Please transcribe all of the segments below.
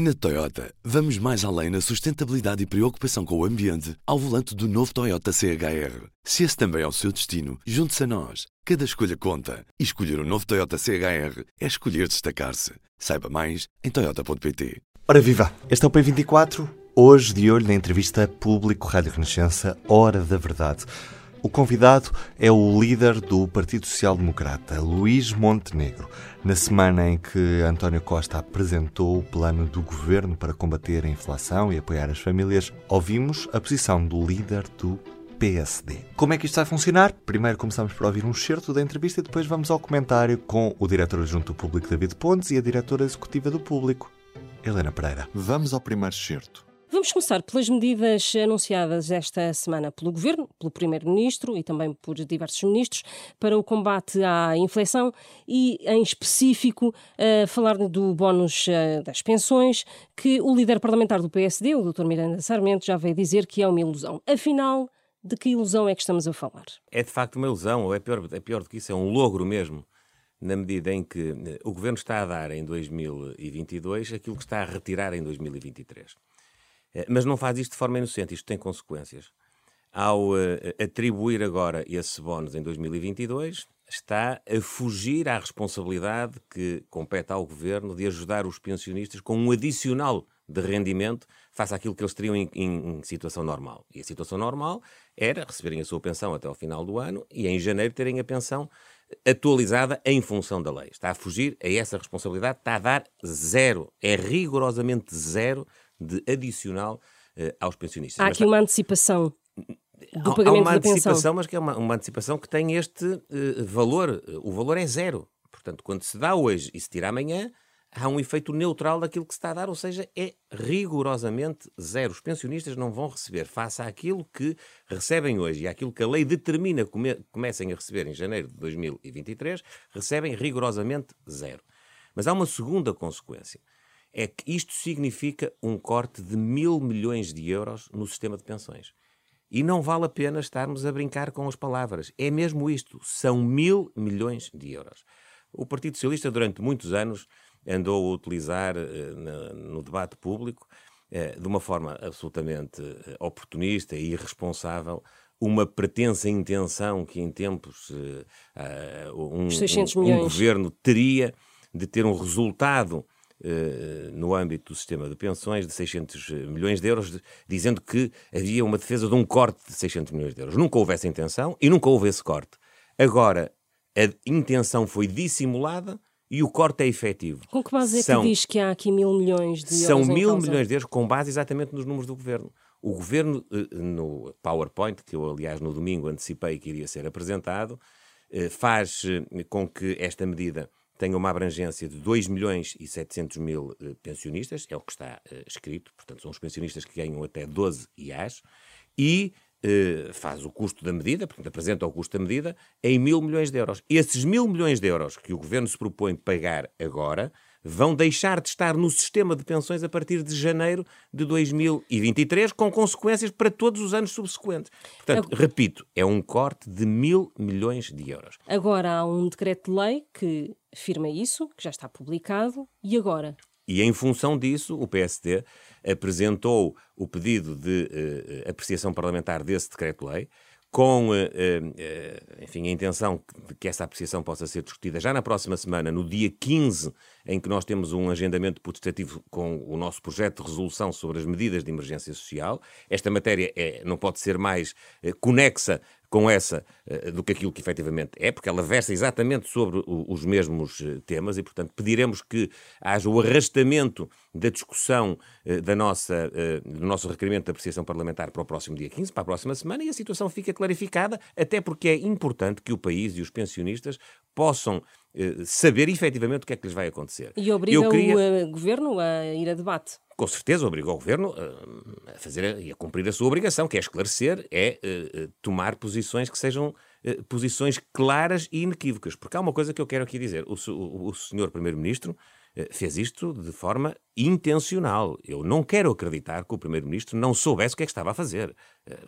Na Toyota, vamos mais além na sustentabilidade e preocupação com o ambiente ao volante do novo Toyota CHR. Se esse também é o seu destino, junte-se a nós. Cada escolha conta. E escolher o um novo Toyota CHR é escolher destacar-se. Saiba mais em Toyota.pt. Ora viva! Este é o P24. Hoje, de olho na entrevista Público Rádio Renascença, Hora da Verdade. O convidado é o líder do Partido Social Democrata, Luís Montenegro. Na semana em que António Costa apresentou o plano do governo para combater a inflação e apoiar as famílias, ouvimos a posição do líder do PSD. Como é que isto vai funcionar? Primeiro começamos por ouvir um excerto da entrevista e depois vamos ao comentário com o diretor adjunto do Público, David Pontes, e a diretora executiva do Público, Helena Pereira. Vamos ao primeiro excerto. Vamos começar pelas medidas anunciadas esta semana pelo Governo, pelo Primeiro-Ministro e também por diversos ministros para o combate à inflação e, em específico, falar do bónus uh, das pensões, que o líder parlamentar do PSD, o Dr. Miranda Sarmento, já veio dizer que é uma ilusão. Afinal, de que ilusão é que estamos a falar? É de facto uma ilusão, ou é pior, é pior do que isso, é um logro mesmo na medida em que eh, o Governo está a dar em 2022 aquilo que está a retirar em 2023. Eh, mas não faz isto de forma inocente, isto tem consequências. Ao uh, atribuir agora esse bónus em 2022, está a fugir à responsabilidade que compete ao governo de ajudar os pensionistas com um adicional de rendimento face àquilo que eles teriam em, em, em, situação normal. E a situação normal era receberem a sua pensão até ao final do ano e em janeiro terem a pensão atualizada em função da lei. Está a fugir a essa responsabilidade, está a dar zero, é rigorosamente zero de adicional uh, aos pensionistas. Há mas aqui uma antecipação do pagamento há uma da antecipação, pensão. mas que é uma, uma antecipação que tem este uh, valor. O valor é zero. Portanto, quando se dá hoje e se tira amanhã, há um efeito neutral daquilo que se está a dar, ou seja, é rigorosamente zero. Os pensionistas não vão receber, face àquilo que recebem hoje e àquilo que a lei determina que come, comecem a receber em janeiro de 2023, recebem rigorosamente zero. Mas há uma segunda consequência é que isto significa um corte de mil milhões de euros no sistema de pensões. E não vale a pena estarmos a brincar com as palavras. É mesmo isto. São mil milhões de euros. O Partido Socialista, durante muitos anos, andou a utilizar uh, no debate público, uh, de uma forma absolutamente uh, oportunista e irresponsável, uma pretensa intenção que em tempos um, um, um governo teria de ter um resultado eh, no âmbito do sistema de pensões de 600 milhões de euros, dizendo que havia uma defesa de um corte de 600 milhões de euros. Nunca houve essa intenção e nunca houve esse corte. Agora, a intenção foi dissimulada e o corte é efetivo. Com que base é são, que diz que há aqui mil milhões de euros? São mil milhões de euros com base exatamente nos números do governo. O governo, eh, no PowerPoint, que eu, aliás, no domingo antecipei que iria ser apresentado, eh, faz com que esta medida tenha uma abrangência de 2 milhões e 700 mil uh, pensionistas, é o que está uh, escrito, portanto são os pensionistas que ganham até 12 IAs, e uh, faz o custo da medida, portanto apresenta o custo da medida, em mil milhões de euros. Esses mil milhões de euros que o Governo se propõe pagar agora, vão deixar de estar no sistema de pensões a partir de janeiro de 2023, com consequências para todos os anos subsequentes. Portanto, repito, é um corte de mil milhões de euros. Agora há um decreto-lei que afirma isso, que já está publicado, e agora? E em função disso, o PSD apresentou o pedido de uh, apreciação parlamentar desse decreto-lei, com uh, enfim, a intenção de que essa apreciação possa ser discutida já na próxima semana, no dia 15, em que nós temos um agendamento potestativo com o nosso projeto de resolução sobre as medidas de emergência social. Esta matéria é, não pode ser mais uh, conexa com essa uh, do que aquilo que efetivamente é, porque ela versa exatamente sobre os mesmos uh, temas e, portanto, pediremos que haja o arrastamento da discussão da nossa, do nosso requerimento de apreciação parlamentar para o próximo dia 15, para a próxima semana, e a situação fica clarificada, até porque é importante que o país e os pensionistas possam saber efetivamente o que é que lhes vai acontecer. E obriga queria... o governo a ir a debate com certeza obriga o governo uh, a fazer e a cumprir a sua obrigação, que é esclarecer, é tomar posições que sejam posições claras e inequívocas. Porque há uma coisa que eu quero aqui dizer: o, o, o senhor primeiro-ministro fez isto de forma intencional. Eu não quero acreditar que o primeiro-ministro não soubesse o que é que estava a fazer.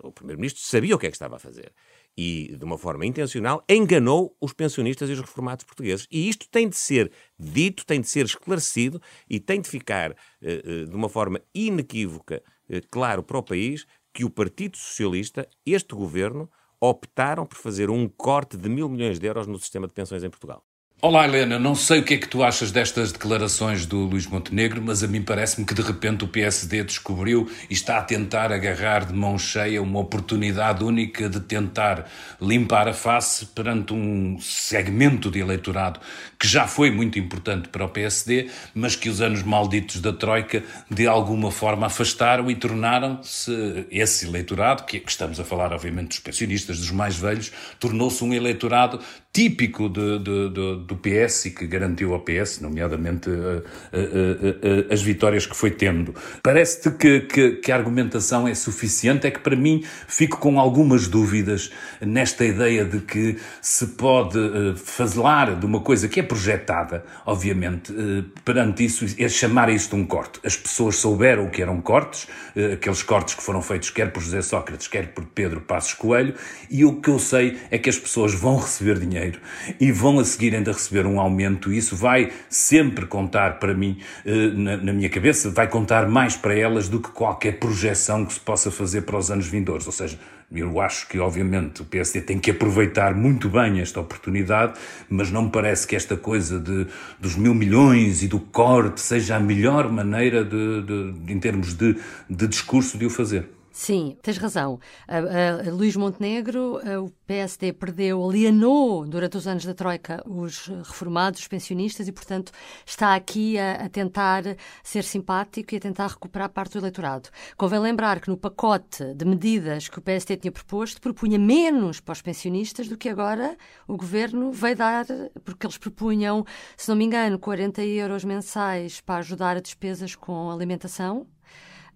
O primeiro-ministro sabia o que é que estava a fazer. E, de uma forma intencional, enganou os pensionistas e os reformados portugueses. E isto tem de ser dito, tem de ser esclarecido e tem de ficar, eh, eh, de uma forma inequívoca, eh, claro para o país que o Partido Socialista, este governo, optaram por fazer um corte de mil milhões de euros no sistema de pensões em Portugal. Olá, Helena. Não sei o que é que tu achas destas declarações do Luís Montenegro, mas a mim parece-me que de repente o PSD descobriu e está a tentar agarrar de mão cheia uma oportunidade única de tentar limpar a face perante um segmento de eleitorado que já foi muito importante para o PSD, mas que os anos malditos da Troika de alguma forma afastaram e tornaram-se esse eleitorado, que estamos a falar obviamente dos pensionistas, dos mais velhos, tornou-se um eleitorado típico de, de, de, do PS e que garantiu ao PS, nomeadamente, uh, uh, uh, as vitórias que foi tendo. Parece-te que, que, que, a argumentação é suficiente? É que, para mim, fico com algumas dúvidas nesta ideia de que se pode uh, de uma coisa que é projetada, obviamente, uh, perante isso, é chamar isto um corte. As pessoas souberam o que eram cortes, uh, aqueles cortes que foram feitos quer por José Sócrates, quer por Pedro Passos Coelho, e o que eu sei é que as pessoas vão receber dinheiro dinheiro e vão a seguir ainda receber um aumento. Isso vai sempre contar para mim, eh, na, minha cabeça, vai contar mais para elas do que qualquer projeção que se possa fazer para os anos vindouros. Ou seja, eu acho que, obviamente, o PSD tem que aproveitar muito bem esta oportunidade, mas não me parece que esta coisa de, dos mil milhões e do corte seja a melhor maneira, de, de, em termos de, de discurso, de o fazer. Sim, tens razão. A, a, Luís Montenegro, a, o PSD perdeu, alienou durante os anos da Troika os reformados, os pensionistas e, portanto, está aqui a, a, tentar ser simpático e a tentar recuperar parte do eleitorado. Convém lembrar que no pacote de medidas que o PSD tinha proposto, propunha menos para os pensionistas do que agora o governo veio dar, porque eles propunham, se não me engano, 40 euros mensais para ajudar a despesas com alimentação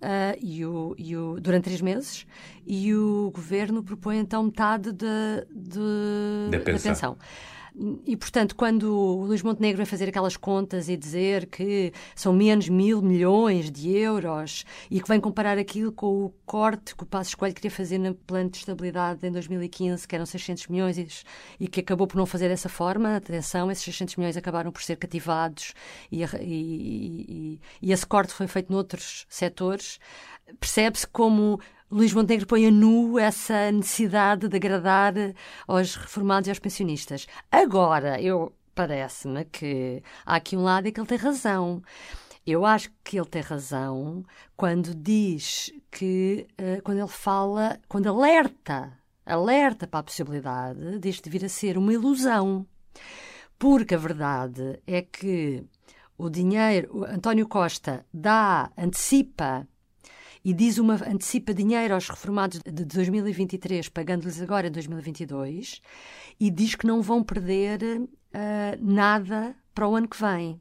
uh, e o, e o, durante três meses e o governo propõe então metade de, de, da pensão. E, portanto, quando o Luís Montenegro vem fazer aquelas contas e dizer que são menos mil milhões de euros e que vem comparar aquilo com o corte que o Passo Escolho queria fazer no plano de estabilidade em 2015, que eram 600 milhões, e, e que acabou por não fazer dessa forma, atenção, esses 600 milhões acabaram por ser cativados e, e, e esse corte foi feito noutros setores, percebe-se como Luís Montenegro põe a nu essa necessidade de agradar aos reformados e aos pensionistas. Agora, eu parece-me que há aqui um lado em que ele tem razão. Eu acho que ele tem razão quando diz que, uh, quando ele fala, quando alerta, alerta para a possibilidade disto vir a ser uma ilusão. Porque a verdade é que o dinheiro, António Costa dá, antecipa e diz uma antecipa dinheiro aos reformados de 2023, pagando-lhes agora em 2022, e diz que não vão perder uh, nada para o ano que vem.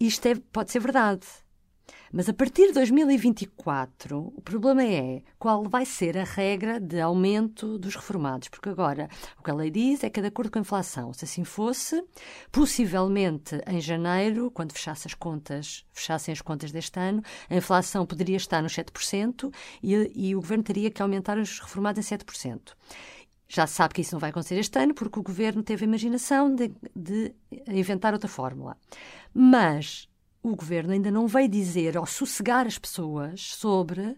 Isto é, pode ser verdade. Mas a partir de 2024, o problema é qual vai ser a regra de aumento dos reformados, porque agora o que a lei diz é que é de acordo com a inflação. Se assim fosse, possivelmente em janeiro, quando fechasse as contas, fechassem as contas deste ano, a inflação poderia estar nos 7% e, e o governo teria que aumentar os reformados em 7%. Já se sabe que isso não vai acontecer este ano, porque o governo teve a imaginação de, de inventar outra fórmula. Mas o governo ainda não veio dizer ou sossegar as pessoas sobre,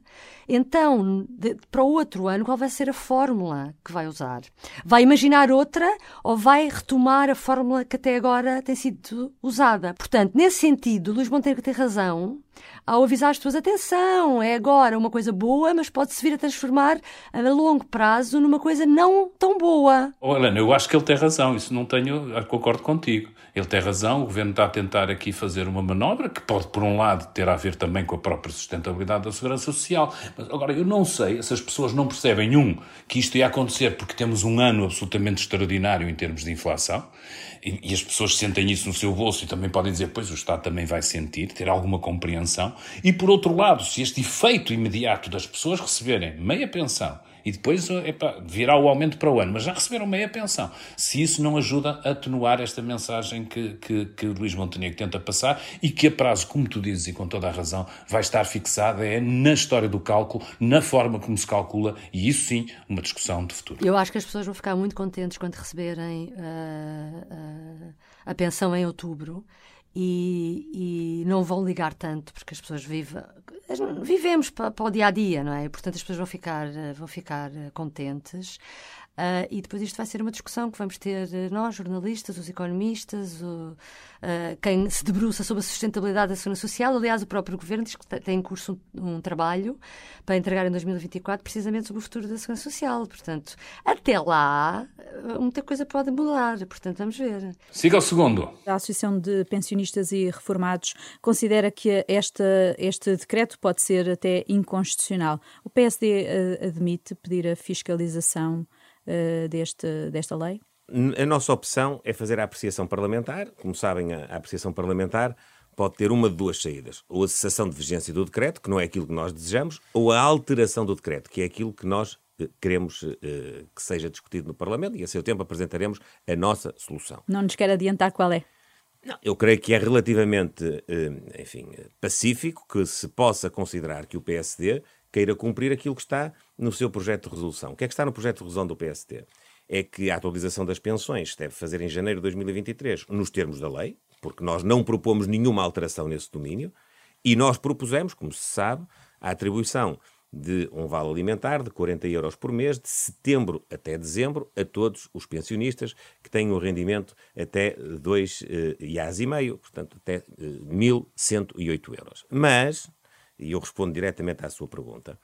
então, de, para o outro ano, qual vai ser a fórmula que vai usar. Vai imaginar outra ou vai retomar a fórmula que até agora tem sido usada? Portanto, nesse sentido, Luís Monteiro tem razão ao avisar as pessoas: atenção, é agora uma coisa boa, mas pode-se vir a transformar a longo prazo numa coisa não tão boa. Oh, Helena, eu acho que ele tem razão, isso não tenho, concordo contigo. Ele tem razão, o governo está a tentar aqui fazer uma manobra que pode, por um lado, ter a ver também com a própria sustentabilidade da segurança social. Mas agora, eu não sei se as pessoas não percebem, um, que isto ia acontecer porque temos um ano absolutamente extraordinário em termos de inflação e, e as pessoas sentem isso no seu bolso e também podem dizer, pois o Estado também vai sentir, ter alguma compreensão. E por outro lado, se este efeito imediato das pessoas receberem meia pensão e depois epá, virá o aumento para o ano, mas já receberam meia pensão. Se isso não ajuda a atenuar esta mensagem que, que, que Luís Montenegro tenta passar e que a prazo, como tu dizes e com toda a razão, vai estar fixada é na história do cálculo, na forma como se calcula e isso sim, uma discussão de futuro. Eu acho que as pessoas vão ficar muito contentes quando receberem uh, uh, a pensão em outubro e, e, não vão ligar tanto, porque as pessoas vivem, vivemos para, para, o dia a dia, não é? Portanto, as pessoas vão ficar, vão ficar contentes. Uh, e depois isto vai ser uma discussão que vamos ter eh, nós, jornalistas, os economistas, o, uh, quem se debruça sobre a sustentabilidade da segurança social. Aliás, o próprio governo diz que tem em curso um, um, trabalho para entregar em 2024 precisamente sobre o futuro da segurança social. Portanto, até lá, muita coisa pode mudar. Portanto, vamos ver. Siga o segundo. A Associação de Pensionistas e Reformados considera que esta, este decreto pode ser até inconstitucional. O PSD uh, admite pedir a fiscalização uh, deste, desta lei? A nossa opção é fazer a apreciação parlamentar. Como sabem, a, apreciação parlamentar pode ter uma de duas saídas. Ou a cessação de vigência do decreto, que não é aquilo que nós desejamos, ou a alteração do decreto, que é aquilo que nós eh, queremos uh, que seja discutido no Parlamento e a seu tempo apresentaremos a nossa solução. Não nos quer adiantar qual é? Não, eu creio que é relativamente, enfim, pacífico que se possa considerar que o PSD queira cumprir aquilo que está no seu projeto de resolução. O que é que está no projeto de resolução do PST? É que a atualização das pensões deve fazer em janeiro de 2023, nos termos da lei, porque nós não propomos nenhuma alteração nesse domínio, e nós propusemos, como se sabe, a atribuição de um vale alimentar de 40 euros por mês, de setembro até dezembro, a todos os pensionistas que têm um rendimento até 2 eh, IAs e meio, portanto, até eh, 1.108 euros. Mas, e eu respondo diretamente à sua pergunta,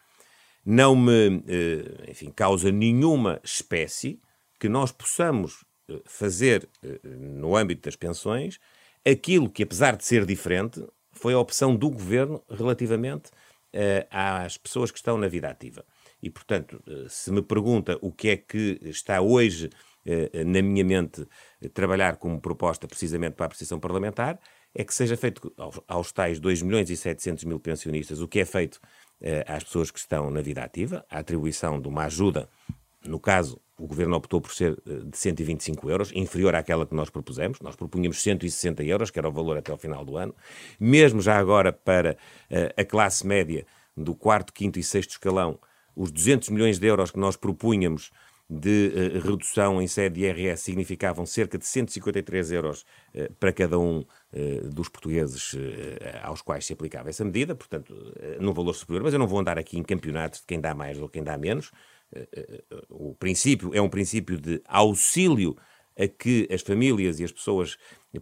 não me, eh, enfim, causa nenhuma espécie que nós possamos eh, fazer eh, no âmbito das pensões aquilo que, apesar de ser diferente, foi a opção do governo relativamente às pessoas que estão na vida ativa. E, portanto, se me pergunta o que é que está hoje na minha mente trabalhar como proposta precisamente para a apreciação parlamentar, é que seja feito aos, aos tais 2 milhões e 700 mil pensionistas o que é feito eh, às pessoas que estão na vida ativa, a atribuição de uma ajuda, no caso, o Governo optou por ser eh, de 125 euros, inferior àquela que nós propusemos. Nós propunhamos 160 euros, que era o valor até ao final do ano. Mesmo já agora para eh, a classe média do quarto, quinto e sexto escalão, os 200 milhões de euros que nós propunhamos de uh, redução em sede de IRS significavam cerca de 153 euros uh, para cada um uh, dos portugueses aos quais se aplicava essa medida, portanto, num valor superior. Mas eu não vou andar aqui em campeonatos de quem dá mais ou quem dá menos. o princípio é um princípio de auxílio a que as famílias e as pessoas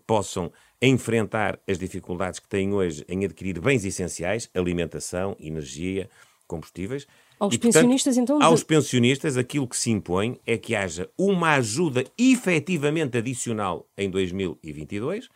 possam enfrentar as dificuldades que têm hoje em adquirir bens essenciais, alimentação, energia, combustíveis. Aos e, pensionistas, portanto, então? Aos pensionistas, aquilo que se impõe é que haja uma ajuda efetivamente adicional em 2022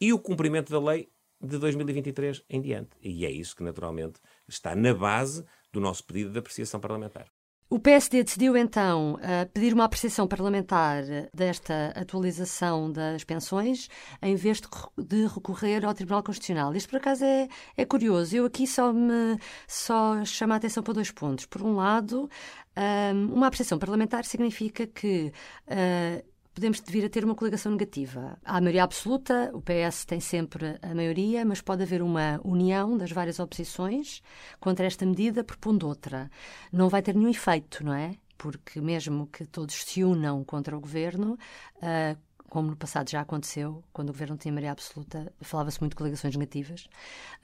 e o cumprimento da lei de 2023 em diante. E é isso que, naturalmente, está na base do nosso pedido de apreciação parlamentar. O PSD decidiu então uh, pedir uma apreciação parlamentar desta atualização das pensões em vez de, recorrer ao Tribunal Constitucional. Isto por acaso é, é curioso. Eu aqui só me só chamo a atenção para dois pontos. Por um lado, eh, uma apreciação parlamentar significa que uh, podemos vir a ter uma coligação negativa. Há maioria absoluta, o PS tem sempre a maioria, mas pode haver uma união das várias oposições contra esta medida propondo outra. Não vai ter nenhum efeito, não é? Porque mesmo que todos se unam contra o governo, uh, como no passado já aconteceu, quando o governo tinha maioria absoluta, falava-se muito de coligações negativas,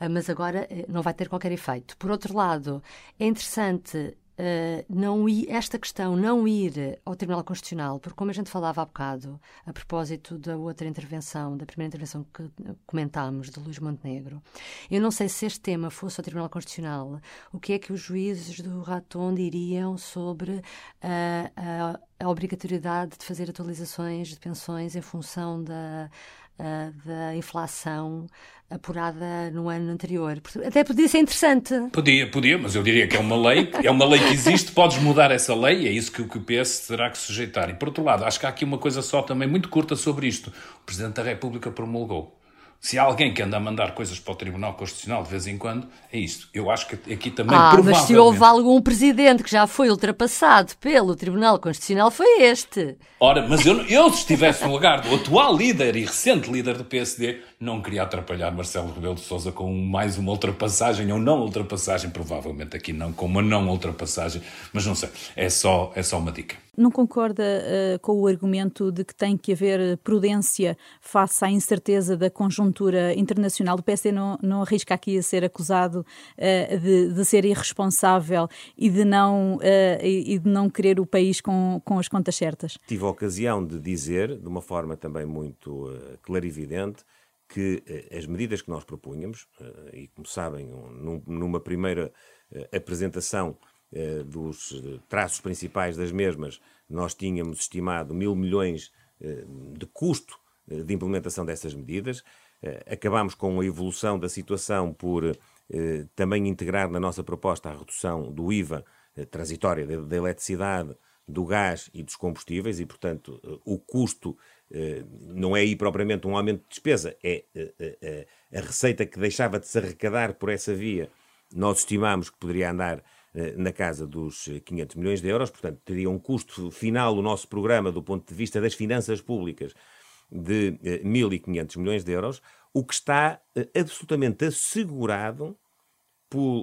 uh, mas agora uh, não vai ter qualquer efeito. Por outro lado, é interessante Uh, não ir, esta questão não ir ao Tribunal Constitucional, porque como a gente falava há bocado, a propósito da outra intervenção, da primeira intervenção que comentámos, de Luís Montenegro, eu não sei se este tema fosse ao Tribunal Constitucional, o que é que os juízes do Raton diriam sobre a, a obrigatoriedade de fazer atualizações de pensões em função da uh, da inflação apurada no ano anterior. Até podia ser interessante. Podia, podia, mas eu diria que é uma lei, é uma lei que existe, podes mudar essa lei, é isso que, que o PS terá que sujeitar. E por outro lado, acho que há aqui uma coisa só também muito curta sobre isto. O Presidente da República promulgou Se há alguém que anda a mandar coisas para o Tribunal Constitucional de vez em quando, é isto. Eu acho que aqui também ah, provavelmente... mas se houve algum presidente que já foi ultrapassado pelo Tribunal Constitucional, foi este. Ora, mas eu, eu se estivesse no lugar do atual líder e recente líder do PSD, não queria atrapalhar Marcelo Rebelo de Sousa com mais uma ultrapassagem ou não ultrapassagem, provavelmente aqui não, com uma não ultrapassagem, mas não sei, é só, é só uma dica. Não concorda uh, com o argumento de que tem que haver prudência face à incerteza da conjuntura internacional? O PSD não, não arrisca aqui a ser acusado uh, de, de, ser irresponsável e de, não, uh, e de não querer o país com, com as contas certas? Tive a ocasião de dizer, de uma forma também muito clarividente, que as medidas que nós propunhamos, e como sabem, numa primeira apresentação dos traços principais das mesmas, nós tínhamos estimado mil milhões de custo de implementação dessas medidas. Acabámos com a evolução da situação por também integrar na nossa proposta a redução do IVA transitória da eletricidade, do gás e dos combustíveis, e, portanto, o custo eh, não é aí propriamente um aumento de despesa, é eh, eh, a receita que deixava de se arrecadar por essa via. Nós estimamos que poderia andar na casa dos 500 milhões de euros, portanto, teria um custo final o nosso programa do ponto de vista das finanças públicas de 1.500 milhões de euros, o que está absolutamente assegurado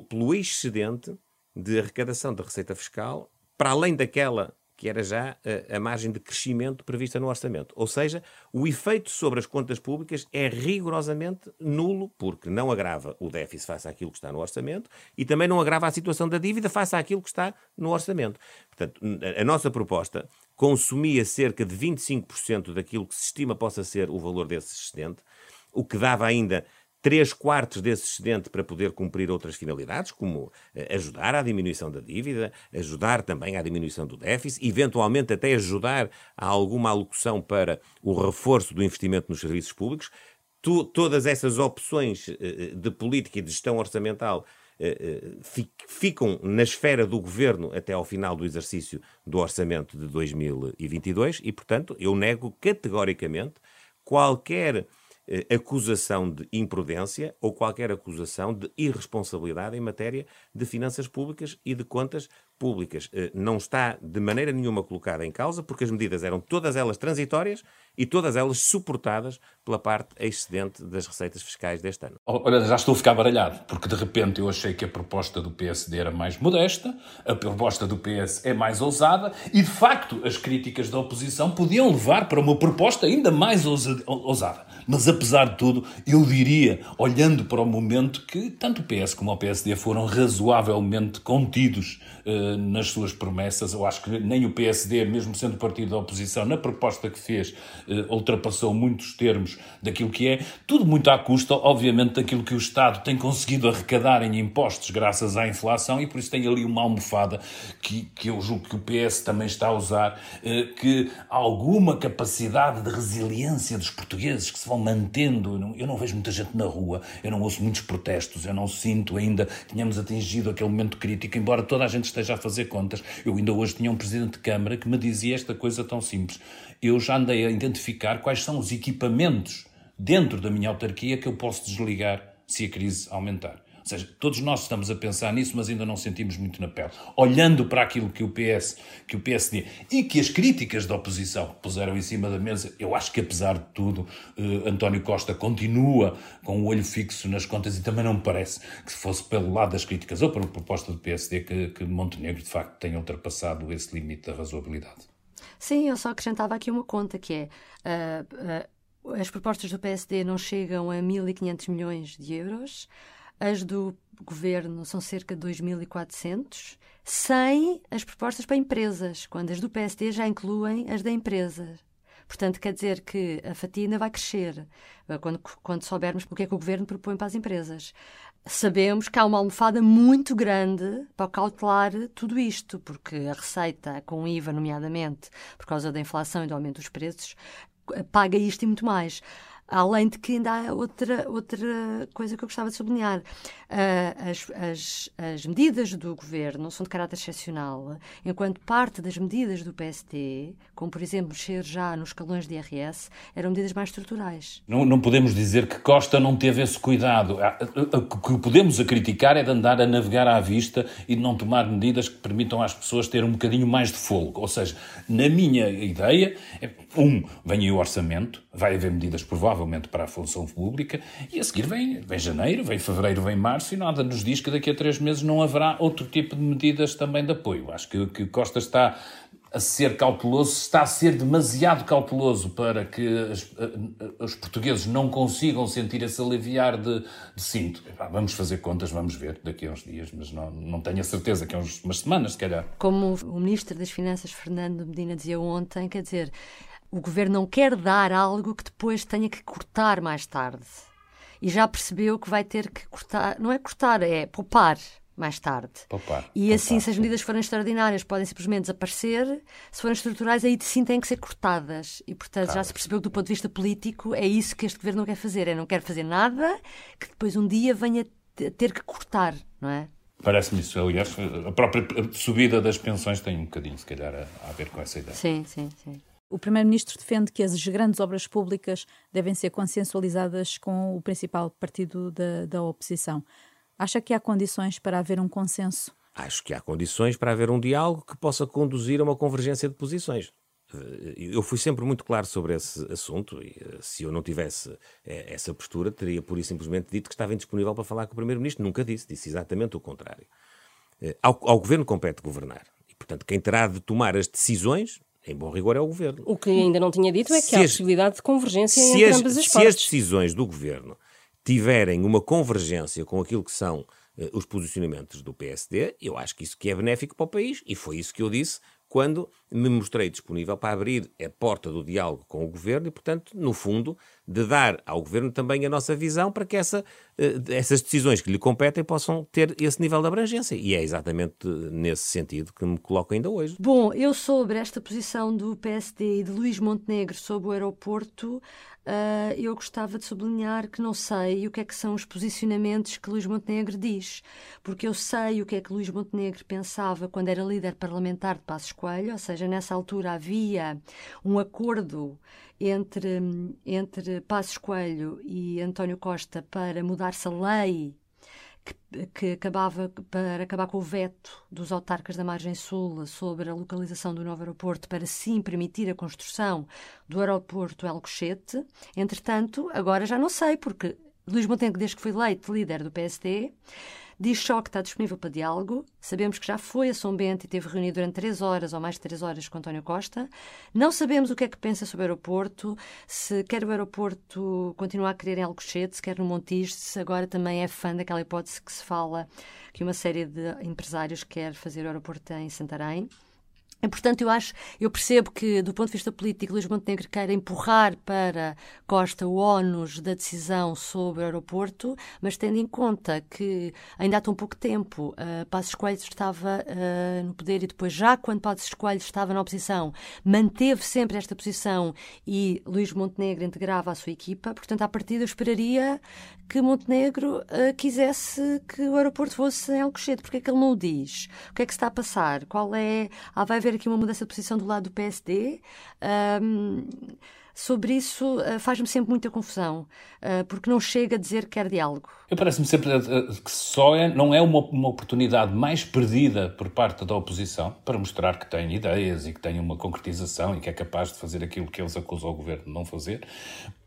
pelo excedente de arrecadação da receita fiscal, para além daquela que era já a, a, margem de crescimento prevista no orçamento. Ou seja, o efeito sobre as contas públicas é rigorosamente nulo, porque não agrava o déficit face àquilo que está no orçamento e também não agrava a situação da dívida face àquilo que está no orçamento. Portanto, a, a nossa proposta consumia cerca de 25% daquilo que se estima possa ser o valor desse excedente, o que dava ainda três quartos desse excedente para poder cumprir outras finalidades, como eh, ajudar à diminuição da dívida, ajudar também à diminuição do déficit, eventualmente até ajudar a alguma alocução para o reforço do investimento nos serviços públicos. Tu, todas essas opções eh, eh, de política e de gestão orçamental ficam na esfera do governo até ao final do exercício do orçamento de 2022 e, portanto, eu nego categoricamente qualquer acusação de imprudência ou qualquer acusação de irresponsabilidade em matéria de finanças públicas e de contas públicas. Eh, não está de maneira nenhuma colocada em causa, porque as medidas eram todas elas transitórias e todas elas suportadas pela parte excedente das receitas fiscais deste ano. Olha, já estou a ficar baralhado, porque de repente eu achei que a proposta do PSD era mais modesta, a proposta do PS é mais ousada e, de facto, as críticas da oposição podiam levar para uma proposta ainda mais ousada. Mas, apesar de tudo, eu diria, olhando para o momento, que tanto o PS como o PSD foram razoavelmente contidos eh, nas suas promessas. Eu acho que nem o PSD, mesmo sendo partido da oposição, na proposta que fez, eh, ultrapassou muitos termos daquilo que é. Tudo muito à custa, obviamente, daquilo que o Estado tem conseguido arrecadar em impostos graças à inflação e por isso tem ali uma almofada que, que eu julgo que o PS também está a usar, eh, que alguma capacidade de resiliência dos portugueses que se vão mantendo. Eu não, eu não, vejo muita gente na rua, eu não ouço muitos protestos, eu não sinto ainda que tenhamos atingido aquele momento crítico, embora toda a gente esteja a fazer contas. Eu ainda hoje tinha um presidente de Câmara que me dizia esta coisa tão simples. Eu já andei a identificar quais são os equipamentos dentro da minha autarquia que eu posso desligar se a crise aumentar. Ou seja, todos nós estamos a pensar nisso, mas ainda não sentimos muito na pele. Olhando para aquilo que o PS, que o PSD e que as críticas da oposição puseram em cima da mesa, eu acho que apesar de tudo, eh, António Costa continua com o olho fixo nas contas e também não me parece que se fosse pelo lado das críticas ou pela proposta do PSD que, que Montenegro de facto tenha ultrapassado esse limite da razoabilidade. Sim, eu só acrescentava aqui uma conta que é uh, uh, as propostas do PSD não chegam a 1.500 milhões de euros. As do governo são cerca de 2.400, sem as propostas para empresas, quando as do PSD já incluem as da empresa. Portanto, quer dizer que a fatia ainda vai crescer eh, quando, quando soubermos o que é que o governo propõe para as empresas. Sabemos que há uma almofada muito grande para cautelar tudo isto, porque a receita, com IVA, nomeadamente, por causa da inflação e do aumento dos preços, eh, paga isto e muito mais. Além de que ainda há outra, outra coisa que eu gostava de sublinhar. Uh, as, as, as medidas do governo são de caráter excepcional, enquanto parte das medidas do PST, como por exemplo mexer já nos escalões de IRS, eram medidas mais estruturais. Não, não podemos dizer que Costa não teve esse cuidado. O que podemos a criticar é de andar a navegar à vista e de não tomar medidas que permitam às pessoas ter um bocadinho mais de fogo. Ou seja, na minha ideia, é, um, vem aí o orçamento, vai haver medidas provavelmente para a função pública, e a seguir vem, vem janeiro, vem fevereiro, vem março, e nada nos diz que daqui a três meses não haverá outro tipo de medidas também de apoio. Acho que, que Costa está a ser cauteloso, está a ser demasiado cauteloso para que as, os portugueses não consigam sentir esse aliviar de, de cinto. Vamos fazer contas, vamos ver daqui a uns dias, mas não, não tenho a certeza que é uns, umas semanas, se calhar. Como o Ministro das Finanças, Fernando Medina, dizia ontem, quer dizer, o Governo não quer dar algo que depois tenha que cortar mais tarde. E já percebeu que vai ter que cortar, não é cortar, é poupar mais tarde. Poupar, e poupar, assim, se as medidas forem extraordinárias, podem simplesmente desaparecer. Se forem estruturais, aí sim têm que ser cortadas. E, portanto, claro. já se percebeu que, do ponto de vista político, é isso que este governo não quer fazer. É não quer fazer nada que depois um dia venha ter que cortar, não é? Parece-me isso, aliás, a própria subida das pensões tem um bocadinho, se calhar, a, a ver com essa ideia. Sim, sim, sim. O Primeiro-Ministro defende que as grandes obras públicas devem ser consensualizadas com o principal partido da, da oposição. Acha que há condições para haver um consenso? Acho que há condições para haver um diálogo que possa conduzir a uma convergência de posições. Eh, eu fui sempre muito claro sobre esse assunto e eh, se eu não tivesse eh, essa postura, teria pura e simplesmente dito que estava indisponível para falar com o Primeiro-Ministro. Nunca disse, disse exatamente o contrário. Ao, ao Governo compete governar e, portanto, quem terá de tomar as decisões em bom rigor, é o governo. O que ainda não tinha dito é que se há as, possibilidade de convergência entre as, ambas as se partes. Se as decisões do governo tiverem uma convergência com aquilo que são uh, os posicionamentos do PSD, eu acho que isso que é benéfico para o país, e foi isso que eu disse quando me mostrei disponível para abrir a porta do diálogo com o governo e, portanto, no fundo, de dar ao governo também a nossa visão para que essa, uh, essas decisões que lhe competem possam ter esse nível de abrangência. E é exatamente nesse sentido que me coloco ainda hoje. Bom, eu sobre esta posição do PSD e de Luís Montenegro sobre o aeroporto, uh, eu gostava de sublinhar que não sei o que é que são os posicionamentos que Luís Montenegro diz, porque eu sei o que é que Luís Montenegro pensava quando era líder parlamentar de Passos Coelho, ou seja, nessa altura havia um acordo entre, entre Passos Coelho e António Costa para mudar-se a lei que, que, acabava para acabar com o veto dos autarcas da margem sul sobre a localização do novo aeroporto para sim permitir a construção do aeroporto El Cochete. Entretanto, agora já não sei, porque Luís Montenegro, desde que foi eleito líder do PSD, Diz só que está disponível para diálogo. Sabemos que já foi a São Bento e teve reunido durante três horas ou mais de três horas com António Costa. Não sabemos o que é que pensa sobre o aeroporto, se quer o aeroporto continuar a querer em Alcochete, se quer no Montijo, se agora também é fã daquela hipótese que se fala que uma série de empresários quer fazer o aeroporto em Santarém. E, portanto, eu acho, eu percebo que, do ponto de vista político, Luís Montenegro quer empurrar para Costa o ónus da decisão sobre o aeroporto, mas tendo em conta que ainda há tão pouco tempo uh, Passos Coelho estava uh, no poder e depois, já quando Passos Coelho estava na oposição, manteve sempre esta posição e Luís Montenegro integrava a sua equipa, portanto, à partida eu esperaria que Montenegro uh, quisesse que o aeroporto fosse em Alcochete. Porque é que ele não o diz? O que é que está a passar? Qual é... Ah, vai haver haver aqui uma mudança de posição do lado do PSD. Um, sobre isso uh, faz-me sempre muita confusão, uh, porque não chega a dizer que quer diálogo. Parece-me sempre uh, que só é, não é uma, uma, oportunidade mais perdida por parte da oposição para mostrar que tem ideias e que tem uma concretização e que é capaz de fazer aquilo que eles acusam o governo de não fazer,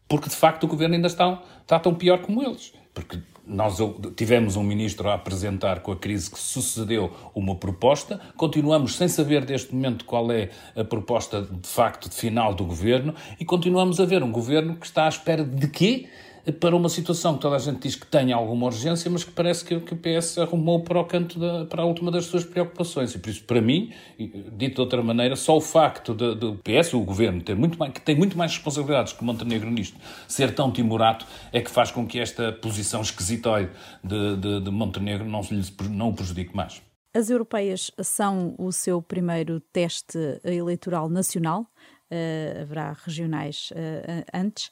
porque de facto o governo ainda está, está tão pior como eles. Porque nós tivemos um ministro a apresentar com a crise que sucedeu uma proposta, continuamos sem saber deste momento qual é a proposta de facto de final do governo e continuamos a ver um governo que está à espera de quê? Para uma situação que toda a gente diz que tem alguma urgência, mas que parece que, que o PS arrumou para o canto da, para a última das suas preocupações. E por isso, para mim, dito de outra maneira, só o facto do PS, o governo, ter muito mais, que tem muito mais responsabilidades que Montenegro nisto, ser tão timorato, é que faz com que esta posição esquisitóide de, de, de Montenegro não, lhe, não o prejudique mais. As europeias são o seu primeiro teste eleitoral nacional. haverá regionais antes,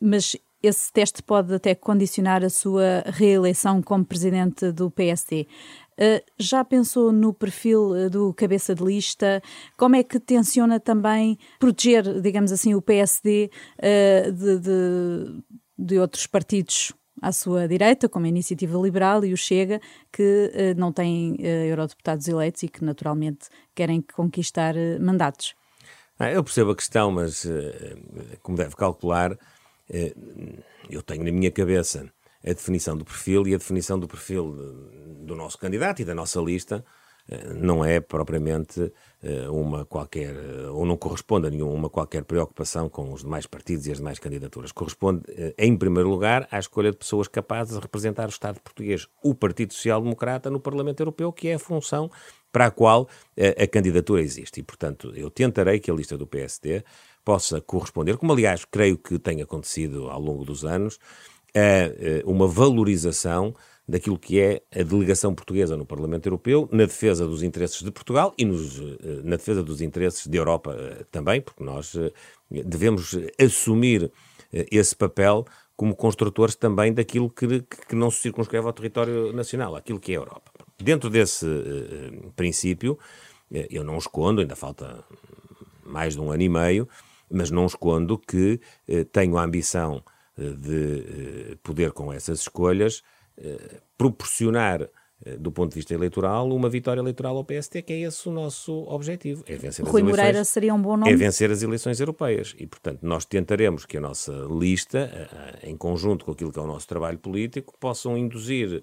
mas esse teste pode até condicionar a sua reeleição como presidente do PSD. Uh, já pensou no perfil uh, do cabeça de lista? Como é que tenciona também proteger, digamos assim, o PSD uh, de, de, de, outros partidos à sua direita, como a Iniciativa Liberal e o Chega, que não têm eurodeputados eleitos e que naturalmente querem conquistar mandatos? Ah, eu percebo a questão, mas como deve calcular, eu tenho na minha cabeça a definição do perfil e a definição do perfil do nosso candidato e da nossa lista eh, não é propriamente eh, uma qualquer, eh, ou não corresponde a nenhuma qualquer preocupação com os demais partidos e as demais candidaturas. Corresponde, em primeiro lugar, à escolha de pessoas capazes de representar o Estado português, o Partido Social Democrata no Parlamento Europeu, que é a função para a qual a candidatura existe. E, portanto, eu tentarei que a lista do PSD possa corresponder, como aliás creio que tem acontecido ao longo dos anos, a uma valorização daquilo que é a delegação portuguesa no Parlamento Europeu, na defesa dos interesses de Portugal e nos, eh, na defesa dos interesses da Europa eh, também, porque nós eh, devemos assumir esse papel como construtores também daquilo que, que não se circunscreve ao território nacional, aquilo que é a Europa. Dentro desse princípio, eu não escondo, ainda falta mais de um ano e meio, mas não escondo que tenho a ambição de poder, com essas escolhas, eh, proporcionar eh, do ponto de vista eleitoral, uma vitória eleitoral ao PST, que é esse o nosso objetivo. É vencer Rui as Moreira eleições, seria um bom nome? É vencer as eleições europeias. E, portanto, nós tentaremos que a nossa lista, eh, em conjunto com aquilo que é o nosso trabalho político, possam induzir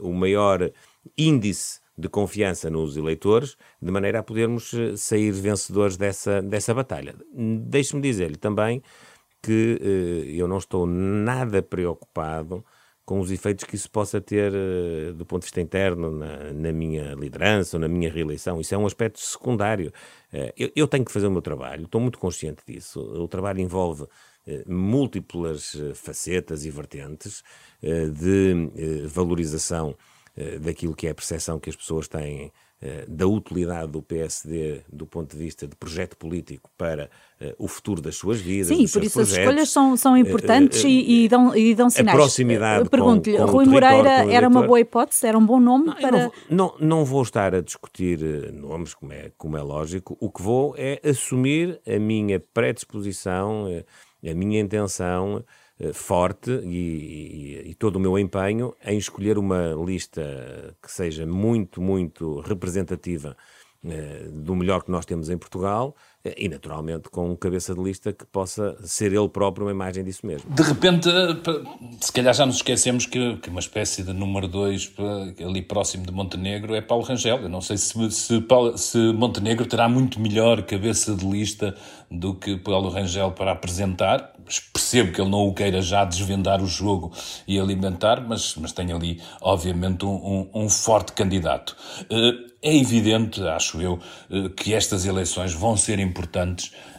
o maior índice de confiança nos eleitores, de maneira a podermos sair vencedores dessa, dessa batalha. Deixe-me dizer-lhe também que eu não estou nada preocupado com os efeitos que isso possa ter uh, do ponto de vista interno na, na, minha liderança ou na minha reeleição. Isso é um aspecto secundário. Uh, eu, eu, tenho que fazer o meu trabalho, estou muito consciente disso. O trabalho envolve uh, múltiplas facetas e vertentes de valorização daquilo que é a percepção que as pessoas têm eh, da utilidade do PSD do ponto de vista de projeto político para uh, o futuro das suas vidas. Sim, por isso projetos. as escolhas são, são importantes uh, uh, e, e, dão, e dão sinais. A proximidade Pergunto-lhe, Rui Moreira era uma boa hipótese, era um bom nome não, para... Não, não, não, vou estar a discutir nomes, como é, como é lógico. O que vou é assumir a minha predisposição, a minha intenção eh, forte e, e, e, todo o meu empenho em escolher uma lista que seja muito, muito representativa eh, do melhor que nós temos em Portugal eh, e, naturalmente, com um cabeça de lista que possa ser ele próprio uma imagem disso mesmo. De repente, se calhar já nos esquecemos que, que uma espécie de número 2 ali próximo de Montenegro é Paulo Rangel. Eu não sei se, se, se Montenegro terá muito melhor cabeça de lista do que Paulo Rangel para apresentar. Percebo que ele não o queira já desvendar o jogo e alimentar, mas, mas tem ali, obviamente, um, um, um forte candidato. Uh, é evidente, acho eu, eh, que estas eleições vão ser importantes eh,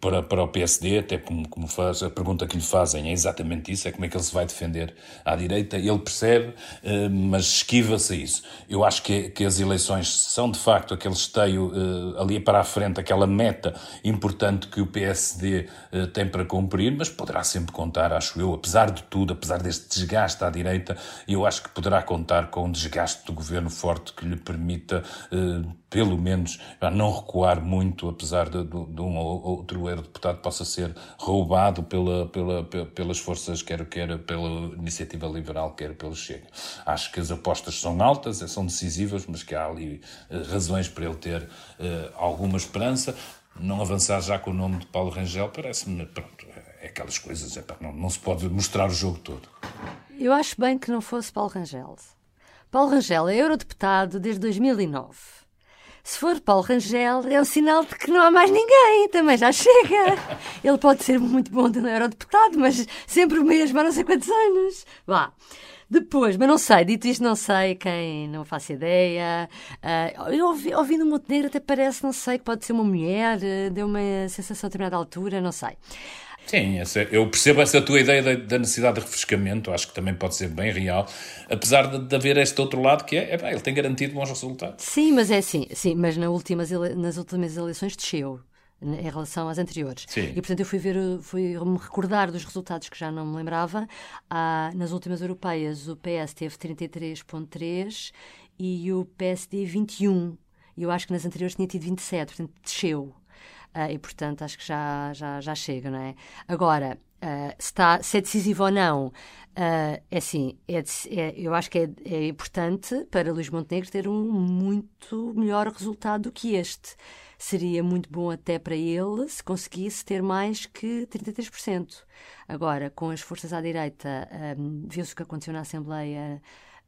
para, para o PSD, até como, como faz, a pergunta que lhe fazem é exatamente isso, é como é que ele se vai defender à direita. Ele percebe, eh, mas esquiva-se a isso. Eu acho que, que as eleições são, de facto, aquele esteio ali para a frente, aquela meta importante que o PSD tem para cumprir, mas poderá sempre contar, acho eu, apesar de tudo, apesar deste desgaste à direita, eu acho que poderá contar com um desgaste do governo forte que lhe permita pelo menos, não recuar muito, apesar de, de, de um ou outro eurodeputado possa ser roubado pela, pela, pelas forças, quer, quer pela iniciativa liberal, quer pelo Chega. Acho que as apostas são altas, são decisivas, mas que há ali uh, razões para ele ter uh, alguma esperança. Não avançar já com o nome de Paulo Rangel parece-me, pronto, é aquelas coisas, é, não, não se pode mostrar o jogo todo. Eu acho bem que não fosse Paulo Rangel. Paulo Rangel é eurodeputado desde 2009 se for Paulo Rangel, é um sinal de que não há mais ninguém, também já chega. Ele pode ser muito bom de eurodeputado, mas sempre o mesmo há não sei quantos anos. Vá. Depois, mas não sei, dito isto, não sei quem, não faço ideia. Uh, eu ouvi, ouvindo o Montenegro até parece, não sei, que pode ser uma mulher, uh, deu uma sensação a determinada altura, não sei. Sim, essa, eu percebo essa tua ideia da, da, necessidade de refrescamento, acho que também pode ser bem real, apesar de, de haver este outro lado que é, é ele tem garantido bons resultados. Sim, mas é assim, sim, mas na últimas, nas últimas eleições desceu. em relação às anteriores. Sim. E portanto eu fui ver, fui me recordar dos resultados que já não me lembrava. Ah, nas últimas europeias o PS teve 33.3 e o PSD 21. E eu acho que nas anteriores tinha tido 27, portanto desceu. Ah, e portanto acho que já, já, já chega, não é? Agora, Uh, se, está, se é decisivo ou não, uh, é assim, é, é, eu acho que é, é, importante para Luís Montenegro ter um muito melhor resultado do que este. Seria muito bom até para ele se conseguisse ter mais que 33%. Agora, com as forças à direita, um, viu-se o que aconteceu na Assembleia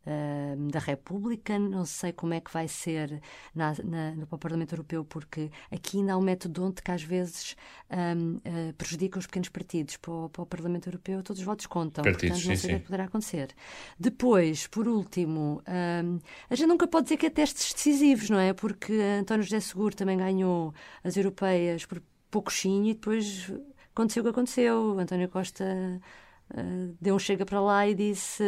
uh, da República. Não sei como é que vai ser na, na, no Parlamento Europeu, porque aqui ainda há um método que às vezes um, uh, eh, prejudica os pequenos partidos. Para o, para o, Parlamento Europeu, todos os votos contam. Partidos, Portanto, não sei o que poderá acontecer. Depois, por último, um, a gente nunca pode dizer que é testes decisivos, não é? Porque António José Seguro também ganhou as europeias por pouquinho e depois aconteceu o que aconteceu. António Costa Uh, deu um chega para lá e disse: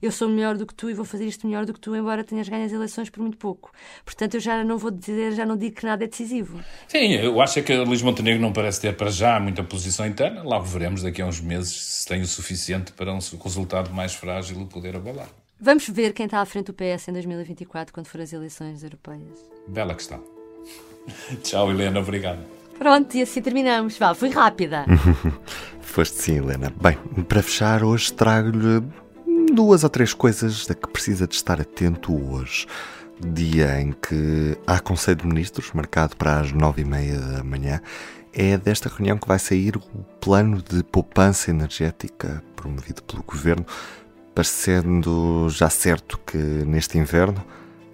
Eu sou melhor do que tu e vou fazer isto melhor do que tu, embora tenhas ganho as eleições por muito pouco. Portanto, eu já não vou dizer, já não digo que nada é decisivo. Sim, eu acho que a Luís Montenegro não parece ter para já muita posição interna. Logo veremos daqui a uns meses se tem o suficiente para um resultado mais frágil o poder abalar. Vamos ver quem está à frente do PS em 2024, quando for as eleições europeias. Bela questão. Tchau, Helena, obrigado. Pronto, e assim terminamos. Vá, fui rápida. Foste sim, Helena. Bem, para fechar, hoje trago-lhe duas ou três coisas da que precisa de estar atento hoje. Dia em que há Conselho de Ministros, marcado para as nove e meia da manhã, é desta reunião que vai sair o plano de poupança energética promovido pelo Governo, parecendo já certo que neste inverno,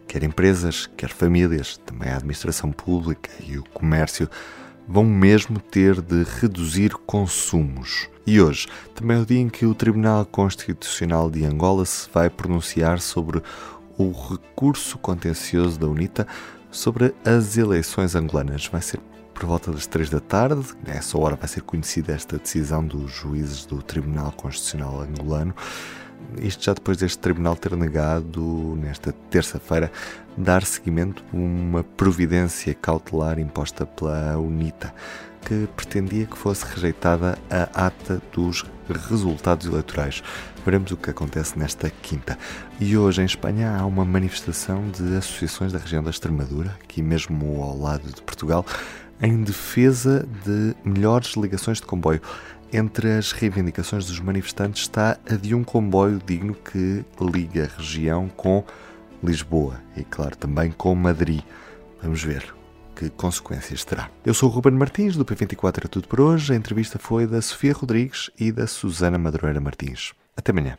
quer empresas, quer famílias, também a administração pública e o comércio vão mesmo ter de reduzir consumos. E hoje também é o dia em que o Tribunal Constitucional de Angola se vai pronunciar sobre o recurso contencioso da UNITA sobre as eleições angolanas. Vai ser por volta das três da tarde, nessa hora vai ser conhecida esta decisão dos juízes do Tribunal Constitucional angolano. Isto já depois deste tribunal ter negado, nesta terça-feira, dar seguimento a uma providência cautelar imposta pela UNITA, que pretendia que fosse rejeitada a ata dos resultados eleitorais. Veremos o que acontece nesta quinta. E hoje em Espanha há uma manifestação de associações da região da Extremadura, aqui mesmo ao lado de Portugal, em defesa de melhores ligações de comboio. Entre as reivindicações dos manifestantes está a de um comboio digno que liga a região com Lisboa e, claro, também com Madrid. Vamos ver que consequências terá. Eu sou o Ruben Martins, do P24 é tudo por hoje. A entrevista foi da Sofia Rodrigues e da Susana Madureira Martins. Até amanhã.